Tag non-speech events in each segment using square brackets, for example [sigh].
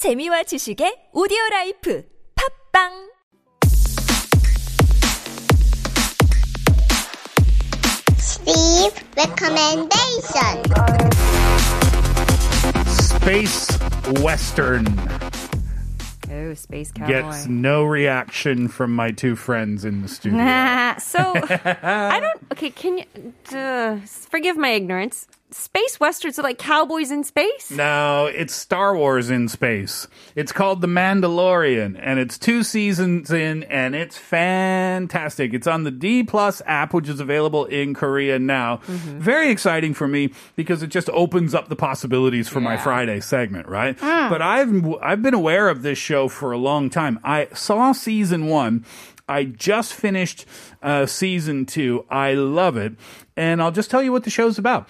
재미와 지식의 오디오 라이프 팝빵 Steve recommendation. Space Western Oh, space cowboy. gets no reaction from my two friends in the studio. Nah, [laughs] so I don't. Okay, can you uh, forgive my ignorance? Space westerns are like cowboys in space. No, it's Star Wars in space. It's called The Mandalorian, and it's two seasons in, and it's fantastic. It's on the D Plus app, which is available in Korea now. Very exciting for me because it just opens up the possibilities for my Friday segment, right? But I've I've been aware of this show for a long time. I saw season one. I just finished uh, season two. I love it, and I'll just tell you what the show's about.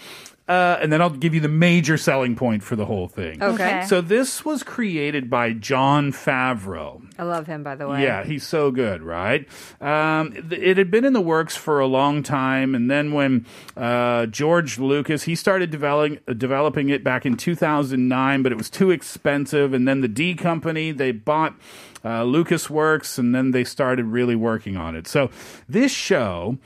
Uh, and then I'll give you the major selling point for the whole thing. Okay. So this was created by Jon Favreau. I love him, by the way. Yeah, he's so good, right? Um, it had been in the works for a long time, and then when uh, George Lucas he started developing developing it back in 2009, but it was too expensive. And then the D Company they bought uh, Lucas Works, and then they started really working on it. So this show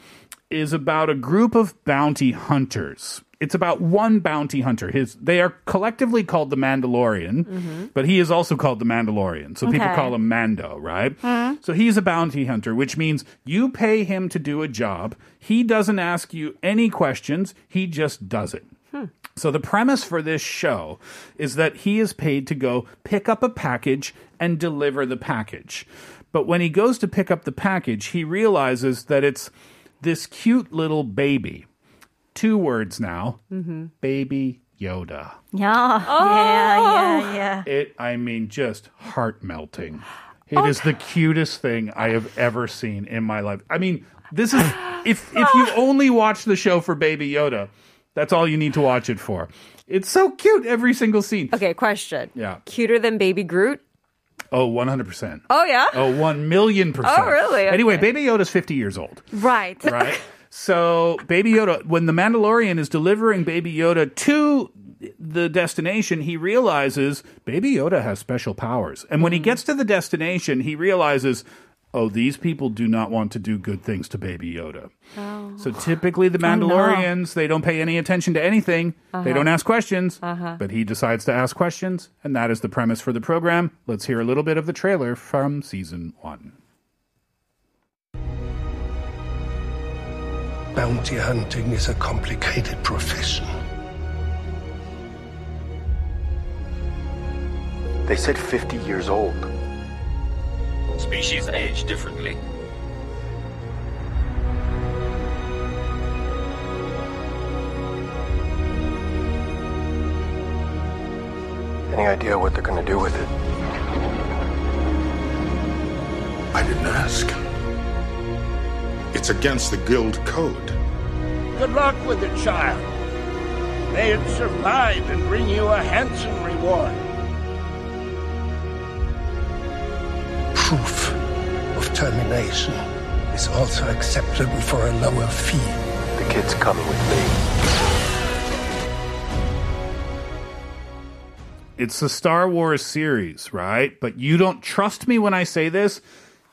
is about a group of bounty hunters. It's about one bounty hunter. His they are collectively called the Mandalorian, mm-hmm. but he is also called the Mandalorian. So people call him Mando, right? Hmm. So he's a bounty hunter, which means you pay him to do a job. He doesn't ask you any questions. He just does it. Hmm. So the premise for this show is that he is paid to go pick up a package and deliver the package. But when he goes to pick up the package, he realizes that it's this cute little baby. Two words now. Mm-hmm. Baby Yoda. Yeah, Oh. yeah, yeah, yeah. It, I mean, just heart melting. It oh, is the cutest thing I have ever seen in my life. I mean, this is [gasps] if if you only watch the show for Baby Yoda, that's all you need to watch it for. It's so cute every single scene. Okay, question. Yeah. Cuter than Baby Groot? Oh, 100%. Oh yeah. Oh, 1 million percent. Oh, really? Anyway, Okay. Baby Yoda's 50 years old, Right. [laughs] right? so, Baby Yoda, when the Mandalorian is delivering Baby Yoda to the destination, he realizes Baby Yoda has special powers. And when he mm. gets to the destination, he realizes, oh, these people do not want to do good things to Baby Yoda. Oh. So typically, the Mandalorians, they don't pay any attention to anything. They uh-huh. don't ask questions. Uh-huh. But he decides to ask questions. And that is the premise for the program. Let's hear a little bit of the trailer from season one. Bounty hunting is a complicated profession. They said 50 years old. Species age differently. Any idea what they're gonna do with it? I didn't ask. It's against the guild code. Good luck with it, child. May it survive and bring you a handsome reward. Of termination is also acceptable for a lower fee. The kid's coming with me. It's the Star Wars series, right? But you don't trust me when I say this.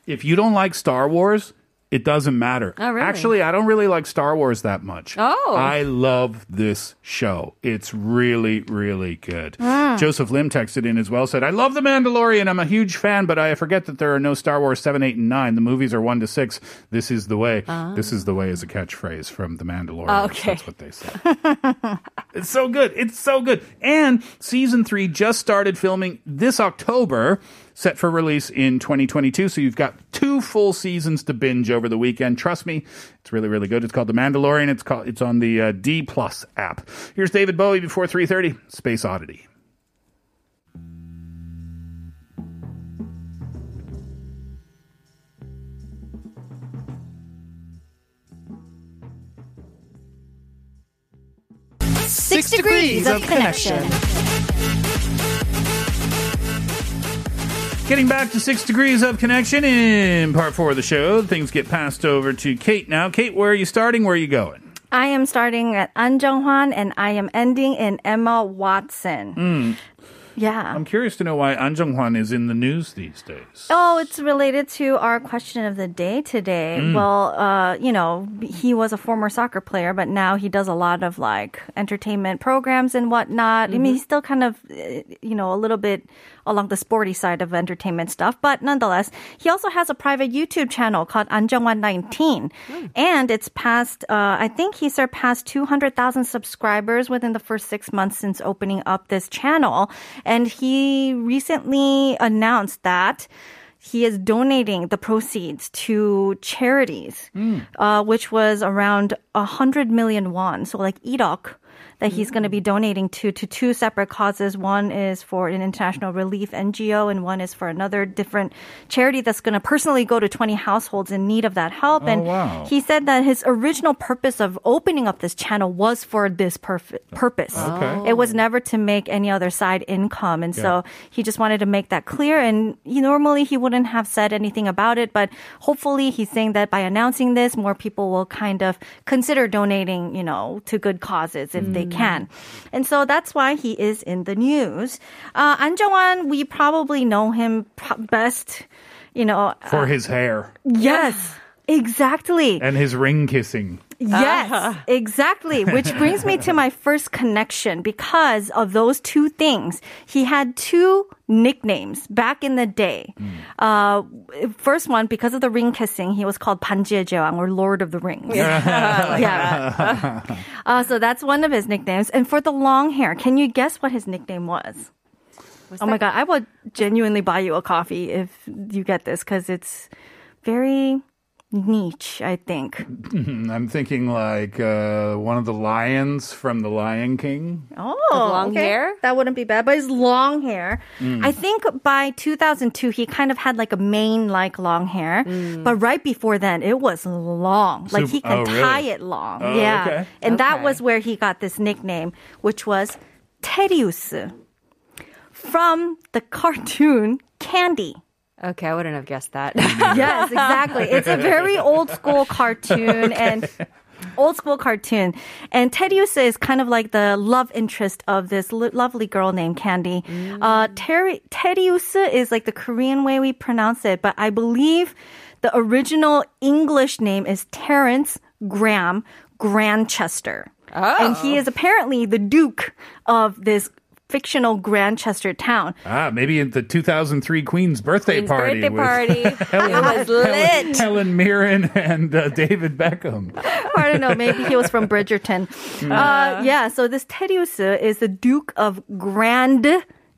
If you don't like Star Wars, it doesn't matter. Oh, really? Actually, I don't really like Star Wars that much. Oh. I love this show. It's really, really good. Hmm. Joseph Lim texted in as well, said, I love The Mandalorian. I'm a huge fan, but I forget that there are no Star Wars 7, 8, and 9. The movies are 1 to 6. This is the way. This is the way is a catchphrase from The Mandalorian. Ah. Okay. That's what they said. [laughs] It's so good. It's so good. And season three just started filming this October, set for release in 2022. So you've got two full seasons to binge over the weekend. Trust me, it's really, really good. It's called The Mandalorian. It's called. It's on the uh, D Plus app. Here's David Bowie before 3:30. Space Oddity. Six degrees of connection. Getting back to six degrees of connection in part four of the show. Things get passed over to Kate now. Kate, where are you starting? Where are you going? I am starting at An Jung-hwan and I am ending in Emma Watson. Hmm. Yeah. I'm curious to know why An Jung-hwan is in the news these days. Oh, it's related to our question of the day today. Well, uh, you know, he was a former soccer player, but now he does a lot of like entertainment programs and whatnot. I mean, he's still kind of, uh, you know, a little bit along the sporty side of entertainment stuff, but nonetheless, he also has a private YouTube channel called An Jung-hwan 19, and it's past. Uh, I think he surpassed 200,000 subscribers within the first six months since opening up this channel, and he recently announced that he is donating the proceeds to charities, uh, which was around 100 million won, so like 1억 that he's going to be mm. donating to to two separate causes. One is for an international relief NGO, and one is for another different charity that's going to personally go to 20 households in need of that help. Oh, and wow. he said that his original purpose of opening up this channel was for this perf- purpose. Okay. It was never to make any other side income, and so he just wanted to make that clear. And he, normally he wouldn't have said anything about it, but hopefully he's saying that by announcing this, more people will kind of consider donating, you know, to good causes if they can. And so that's why he is in the news. Uh, An Jung-hwan, we probably know him best, you know. For his hair Yes, exactly. and his ring kissing. Yes, exactly. Which [laughs] brings me to my first connection because of those two things. He had two nicknames back in the day. Uh, first one, because of the ring kissing, he was called Panjie Jeong or Lord of the Rings. yeah. [laughs] Uh, so that's one of his nicknames. And for the long hair, can you guess what his nickname was? oh my God, I would genuinely buy you a coffee if you get this because it's very niche, I think. Mm-hmm. I'm thinking like uh, one of the lions from The Lion King. Oh, long okay. hair? That wouldn't be bad, but his long hair. Mm. I think by 2002, he kind of had like a mane like long hair. Mm. But right before then, it was long. Like he Sup- could oh, really? tie it long. Oh, yeah. okay. And that was where he got this nickname, which was Terius from the cartoon Candy. Okay, I wouldn't have guessed that. yes, exactly. It's a very old school cartoon [laughs] and old school cartoon. And Terius is kind of like the love interest of this lo- lovely girl named Candy. Uh, Teri- Terius is like the Korean way we pronounce it, but I believe the original English name is Terence Graham Grantchester. And he is apparently the Duke of this fictional Grantchester town. Ah, maybe at the 2003 Queen's birthday Queen's party. birthday with party. [laughs] it was lit. Helen Mirren and uh, David Beckham. [laughs] I don't know. Maybe he was from Bridgerton. Uh, yeah. So this Terius is the Duke of Grand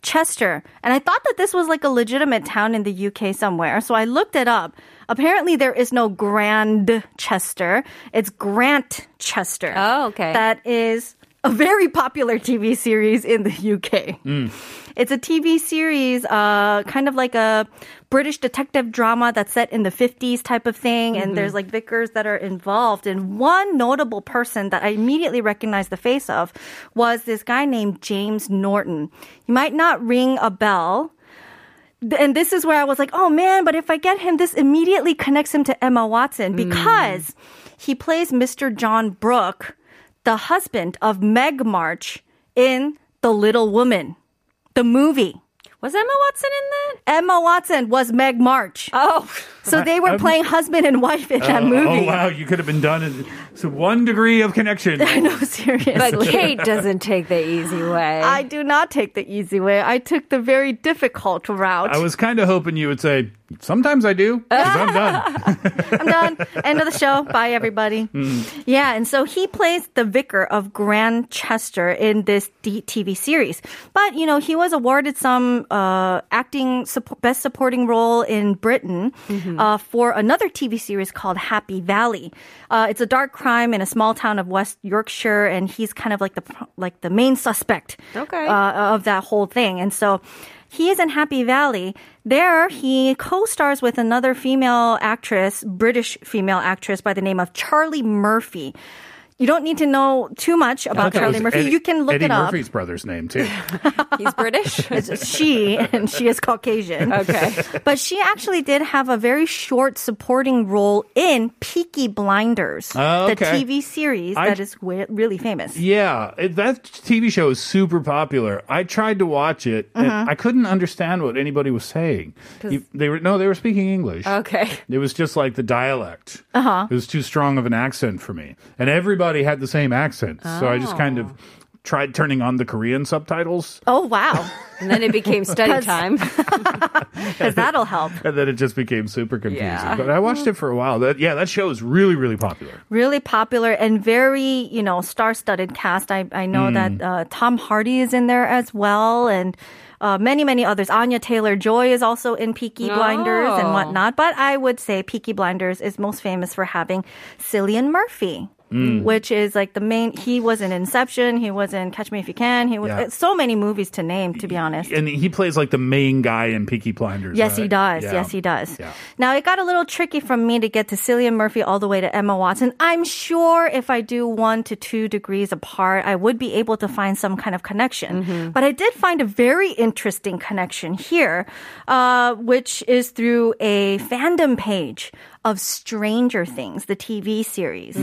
Chester, and I thought that this was like a legitimate town in the UK somewhere. So I looked it up. Apparently, there is no Grand Chester. It's Grant Chester. Oh, okay. That is a very popular TV series in the UK. Mm. It's a TV series, uh, kind of like a British detective drama that's set in the 50s type of thing. And mm-hmm. there's like vicars that are involved. And one notable person that I immediately recognized the face of was this guy named James Norton. You might not ring a bell. And this is where I was like, oh man, but if I get him, this immediately connects him to Emma Watson mm. because he plays Mr. John Brooke, the husband of Meg March in The Little Woman, the movie. Was Emma Watson in that? Emma Watson was Meg March. Oh, So they were um, playing husband and wife in that Oh, oh movie. Oh, wow. You could have been done in so one degree of connection. [laughs] No, seriously. but Kate doesn't take the easy way. I do not take the easy way. I took the very difficult route. I was kind of hoping you would say, sometimes I do. I'm done. [laughs] I'm done. End of the show. Bye, everybody. Mm. Yeah, and so he plays the vicar of Grantchester in this D- TV series. But, you know, he was awarded some uh, acting supp- best supporting role in Britain mm-hmm. Uh, for another TV series called Happy Valley. Uh, it's a dark crime in a small town of West Yorkshire, and he's kind of like the like the main suspect Okay. uh, of that whole thing. And so he is in Happy Valley. There, he co-stars with another female actress, British female actress by the name of Charlie Murphy. You don't need to know too much about Okay. Charlie Murphy. Eddie- you can look Eddie it up. Murphy's brother's name too. [laughs] He's British. [laughs] It's she, and she is Caucasian. Okay. [laughs] But she actually did have a very short supporting role in Peaky Blinders, Oh, the. TV series I- that is wi- really famous. Yeah, it, that TV show is super popular. I tried to watch it, Mm-hmm. I couldn't understand what anybody was saying. You- They were no, they were speaking English. Okay. It was just like the dialect. Uh-huh. It was too strong of an accent for me, and everybody had the same accent. So I just kind of tried turning on the Korean subtitles, Oh, wow. And then it became study [laughs] time. [laughs] Because that'll help. and then it just became super confusing. Yeah. But I watched it for a while. That yeah, that show is really really popular. Really popular and very, you know, star-studded cast. I, I know Hmm. that uh, Tom Hardy is in there as well, and uh, many, many others. Anya Taylor-Joy is also in Peaky Blinders and Oh. whatnot. But I would say Peaky Blinders is most famous for having Cillian Murphy. Hmm. Which is like the main. He was in Inception. He was in Catch Me If You Can. He was Yeah. so many movies to name. To be honest, And he plays like the main guy in Peaky Blinders. Yes, he does. Yeah. Yes, he does. Yeah. Now, it got a little tricky from me to get to Cillian Murphy all the way to Emma Watson. I'm sure if I do one to two degrees apart, I would be able to find some kind of connection. But I did find a very interesting connection here, uh, which is through a fandom page of Stranger Things, the TV series.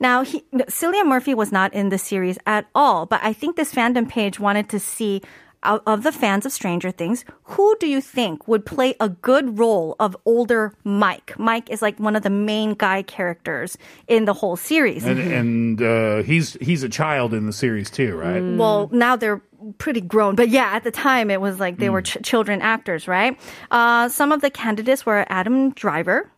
Now, he, Cillian Murphy was not in the series at all, but I think this fandom page wanted to see out of the fans of Stranger Things, who do you think would play a good role of older Mike? Mike is like one of the main guy characters in the whole series. And and uh, he's he's a child in the series too, right? well, now they're pretty grown, but yeah, at the time it was like they were ch- children actors, right? Uh, some of the candidates were Adam Driver.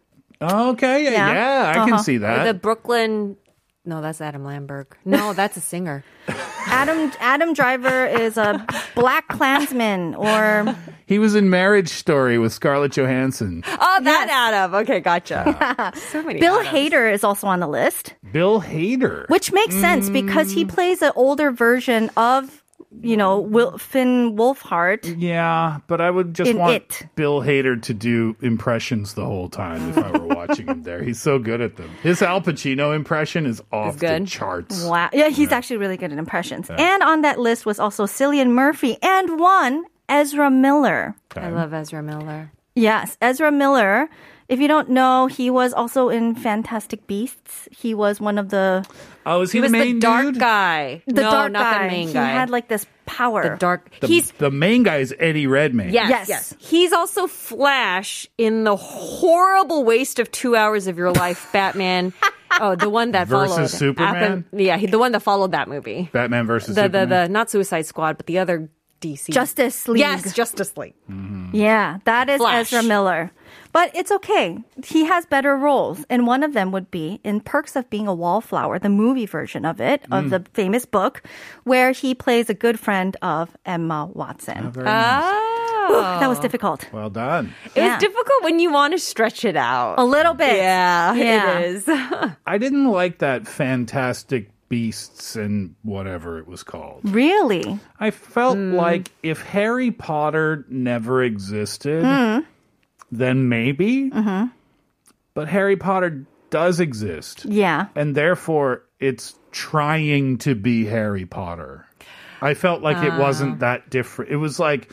Okay, yeah, Yeah. yeah, I can Uh-huh. see that. the Brooklyn. No, that's Adam Lambert. No, that's a singer. [laughs] Adam Adam Driver is a Black Klansman, or he was in Marriage Story with Scarlett Johansson. Oh, that Adam. Okay, gotcha. [laughs] so many. Bill Adams. Hader is also on the list. Bill Hader. Which makes sense because he plays an older version of, you know, Will, Finn Wolfhard. Yeah, but I would just want It. Bill Hader to do impressions the whole time if I were watching him there. He's so good at them. His Al Pacino impression is off the charts. Wow. Yeah, he's actually really good at impressions. And on that list was also Cillian Murphy and one, Ezra Miller. I love Ezra Miller. Yes, Ezra Miller. If you don't know, he was also in Fantastic Beasts. He was one of the Oh, was he, He was the main the dark dude? guy. the no, dark not guy. the main guy. he guy. had like this power. the dark. The, he's the main guy is Eddie Redmayne. Yes, Yes. yes, He's also Flash in the horrible waste of two hours of your life, [laughs] Batman. oh, the one that Versus followed Superman? Atham- yeah, he- the one that followed that movie. Batman versus The, the Superman. the not Suicide Squad, but the other DC. Justice League. Yes, Justice League. Mm-hmm. Yeah, that is Flash. Ezra Miller. But it's okay. He has better roles. And one of them would be in Perks of Being a Wallflower, the movie version of it, of mm. the famous book, where he plays a good friend of Emma Watson. Ah, very nice. Oh, That was difficult. Well done. it yeah. was difficult when you want to stretch it out. A little bit. Yeah, Yeah. it is. [laughs] I didn't like that Fantastic Beasts and whatever it was called. Really? I felt hmm. like if Harry Potter never existed, hmm. Then maybe. Mm-hmm. But Harry Potter does exist. Yeah. And therefore, it's trying to be Harry Potter. I felt like it ah. wasn't that different. It was like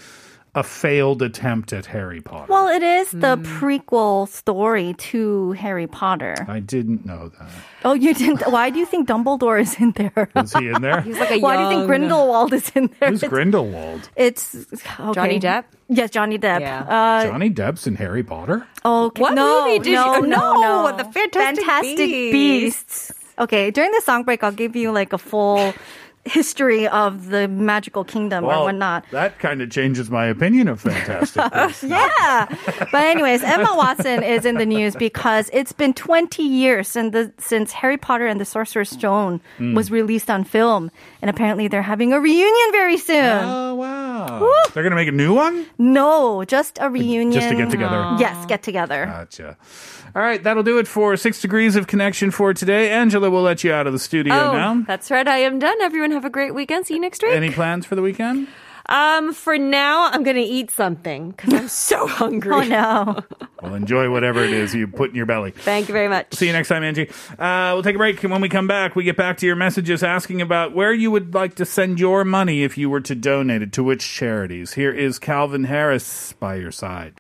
a failed attempt at Harry Potter. Well, it is the prequel story to Harry Potter. I didn't know that. Oh, you didn't? Why do you think Dumbledore is in there? [laughs] Is he in there? He's like a Why do you think young- Grindelwald is in there? Who's It's- Grindelwald? It's okay. Johnny Depp? Yes, Johnny Depp. Yeah. Uh, Johnny Depp's in Harry Potter? okay. What no, movie did no, you- No, No, no, the Fantastic Beasts. Beasts. Okay, during the song break, I'll give you like a full history of the magical kingdom or whatnot. that kind of changes my opinion of Fantastic. [laughs] Yeah. But anyways, Emma Watson is in the news because it's been 20 years since, the, since Harry Potter and the Sorcerer's Stone Hmm. was released on film. And apparently they're having a reunion very soon. Oh, wow. They're going to make a new one? no, just a reunion. Just to get together. Yes, get together. Gotcha. All right, that'll do it for Six Degrees of Connection for today. Angela will let you out of the studio Oh, now. that's right. I am done. Everyone have a great weekend. See you next week. Any plans for the weekend? Um, for now, I'm gonna eat something because I'm so [laughs] hungry. Oh no. [laughs] Well, enjoy whatever it is you put in your belly. Thank you very much. See you next time, Angie. Uh, we'll take a break. And when we come back, we get back to your messages asking about where you would like to send your money if you were to donate it to which charities. Here is Calvin Harris by your side.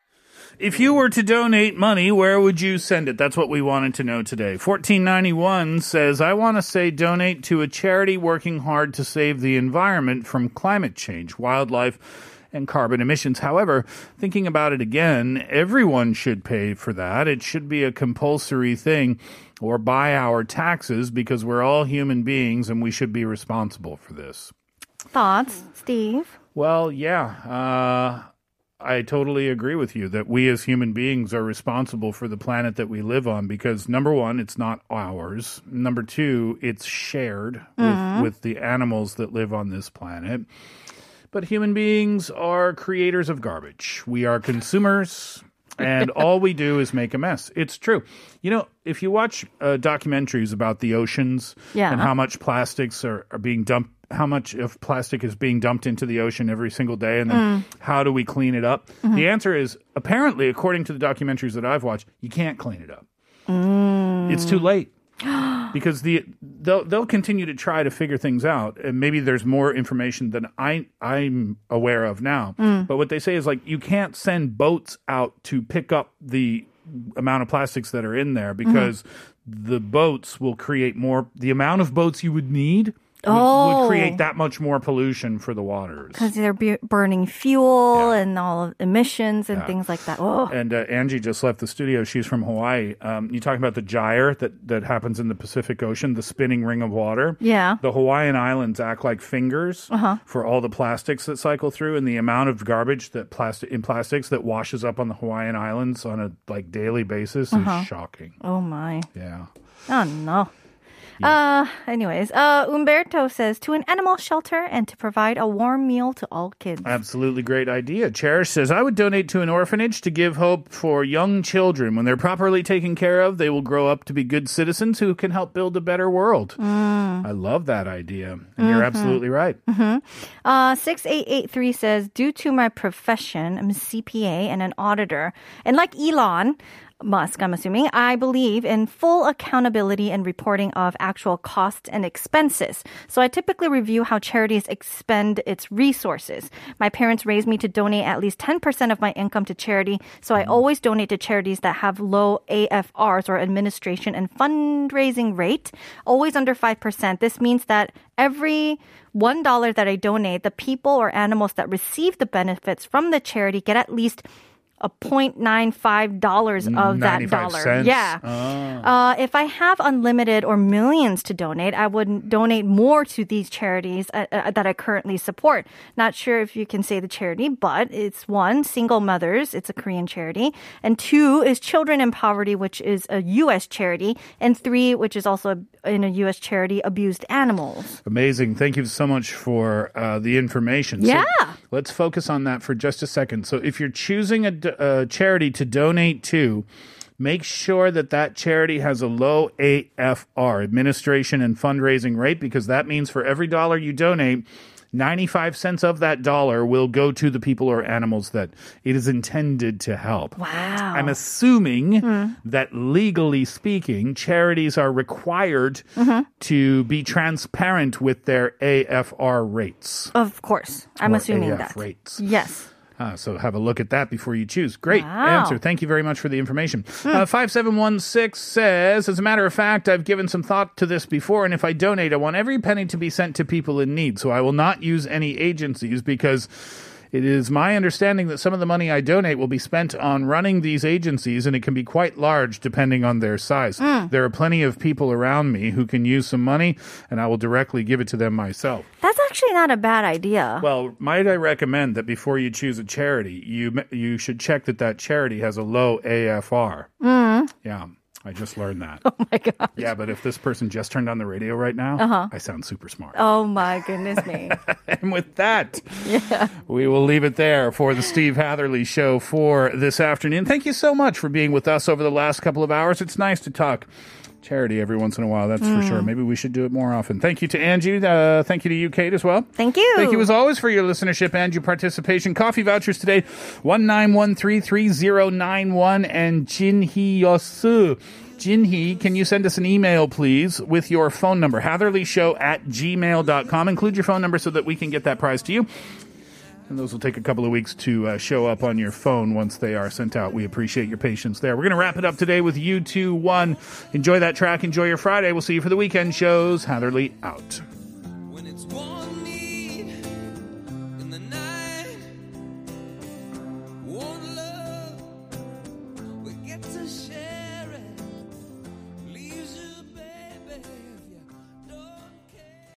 If you were to donate money, where would you send it? That's what we wanted to know today. 1491 says, I want to say donate to a charity working hard to save the environment from climate change, wildlife, and carbon emissions. However, thinking about it again, everyone should pay for that. It should be a compulsory thing or buy our taxes because we're all human beings and we should be responsible for this. Thoughts, Steve? Well, yeah. Uh, I totally agree with you that we as human beings are responsible for the planet that we live on because number one, it's not ours. Number two, it's shared with, with the animals that live on this planet. But human beings are creators of garbage. We are consumers. and [laughs] all we do is make a mess. It's true. You know, if you watch uh, documentaries about the oceans Yeah. and how much plastics are, are being dumped, how much of plastic is being dumped into the ocean every single day, and then mm. how do we clean it up? Mm-hmm. The answer is apparently, according to the documentaries that I've watched, you can't clean it up. Mm. It's too late [gasps] because the they'll they'll continue to try to figure things out and maybe there's more information than I I'm aware of now. Mm. But what they say is like you can't send boats out to pick up the amount of plastics that are in there mm-hmm. because the boats will create more the amount of boats you would need would, would Oh. create that much more pollution for the waters. Because they're bu- burning fuel Yeah. and all of emissions and things like that. Oh, And uh, Angie just left the studio. She's from Hawaii. Um, you talking about the gyre that, that happens in the Pacific Ocean, the spinning ring of water? Yeah. The Hawaiian Islands act like fingers for all the plastics that cycle through, and the amount of garbage that plastic in plastics that washes up on the Hawaiian Islands on a like daily basis is shocking. oh my. Yeah. Oh no. Uh, anyways, uh, Umberto says to an animal shelter and to provide a warm meal to all kids. Absolutely great idea. Cherish says, I would donate to an orphanage to give hope for young children. When they're properly taken care of, they will grow up to be good citizens who can help build a better world. I love that idea. And you're absolutely right. Uh, 6883 says, due to my profession, I'm a CPA and an auditor. And like Elon Musk, I'm assuming, I believe in full accountability and reporting of actual costs and expenses. So I typically review how charities expend its resources. My parents raised me to donate at least 10% of my income to charity. So I mm. always donate to charities that have low AFRs or administration and fundraising rate, always under 5%. This means that every one dollar that I donate, the people or animals that receive the benefits from the charity get at least a 0.95 dollars of that dollar. cents? Yeah. Uh, if I have unlimited or millions to donate, I would donate more to these charities uh, uh, that I currently support. Not sure if you can say the charity, but it's one, Single Mothers, it's a Korean charity, and two is Children in Poverty, which is a U.S. charity, and three, which is also in a U.S. charity, Abused Animals. Amazing. Thank you so much for uh, the information. Yeah. So let's focus on that for just a second. So if you're choosing a, a charity to donate to, make sure that that charity has a low AFR, administration and fundraising rate, because that means for every dollar you donate, 95 cents of that dollar will go to the people or animals that it is intended to help. Wow. I'm assuming that legally speaking, charities are required mm-hmm. to be transparent with their AFR rates. Of course. I'm assuming AF that. rates. Yes. Ah, so have a look at that before you choose. Great Wow. answer. Thank you very much for the information. Uh, 5716 says, as a matter of fact, I've given some thought to this before, and if I donate, I want every penny to be sent to people in need. So I will not use any agencies because it is my understanding that some of the money I donate will be spent on running these agencies, and it can be quite large depending on their size. There are plenty of people around me who can use some money, and I will directly give it to them myself. That's actually not a bad idea. Well, might I recommend that before you choose a charity, you you should check that that charity has a low AFR. Mm. Yeah, I just learned that. [laughs] Oh my God. Yeah, but if this person just turned on the radio right now, uh-huh. I sound super smart. Oh my goodness me. [laughs] And with that, [laughs] yeah. we will leave it there for the Steve Hatherley show for this afternoon. Thank you so much for being with us over the last couple of hours. It's nice to talk charity every once in a while. That's for sure. Maybe we should do it more often. Thank you to Angie. Uh, thank you to you, Kate, as well. Thank you. Thank you as always for your listenership and your participation. Coffee vouchers today, 19133091 and Jinhee Yosu. Jinhee, can you send us an email, please, with your phone number? Hatherlyshow at gmail.com. Include your phone number so that we can get that prize to you. And those will take a couple of weeks to uh, show up on your phone once they are sent out. We appreciate your patience there. We're going to wrap it up today with U2 1. Enjoy that track. Enjoy your Friday. We'll see you for the weekend shows. Hatherley out.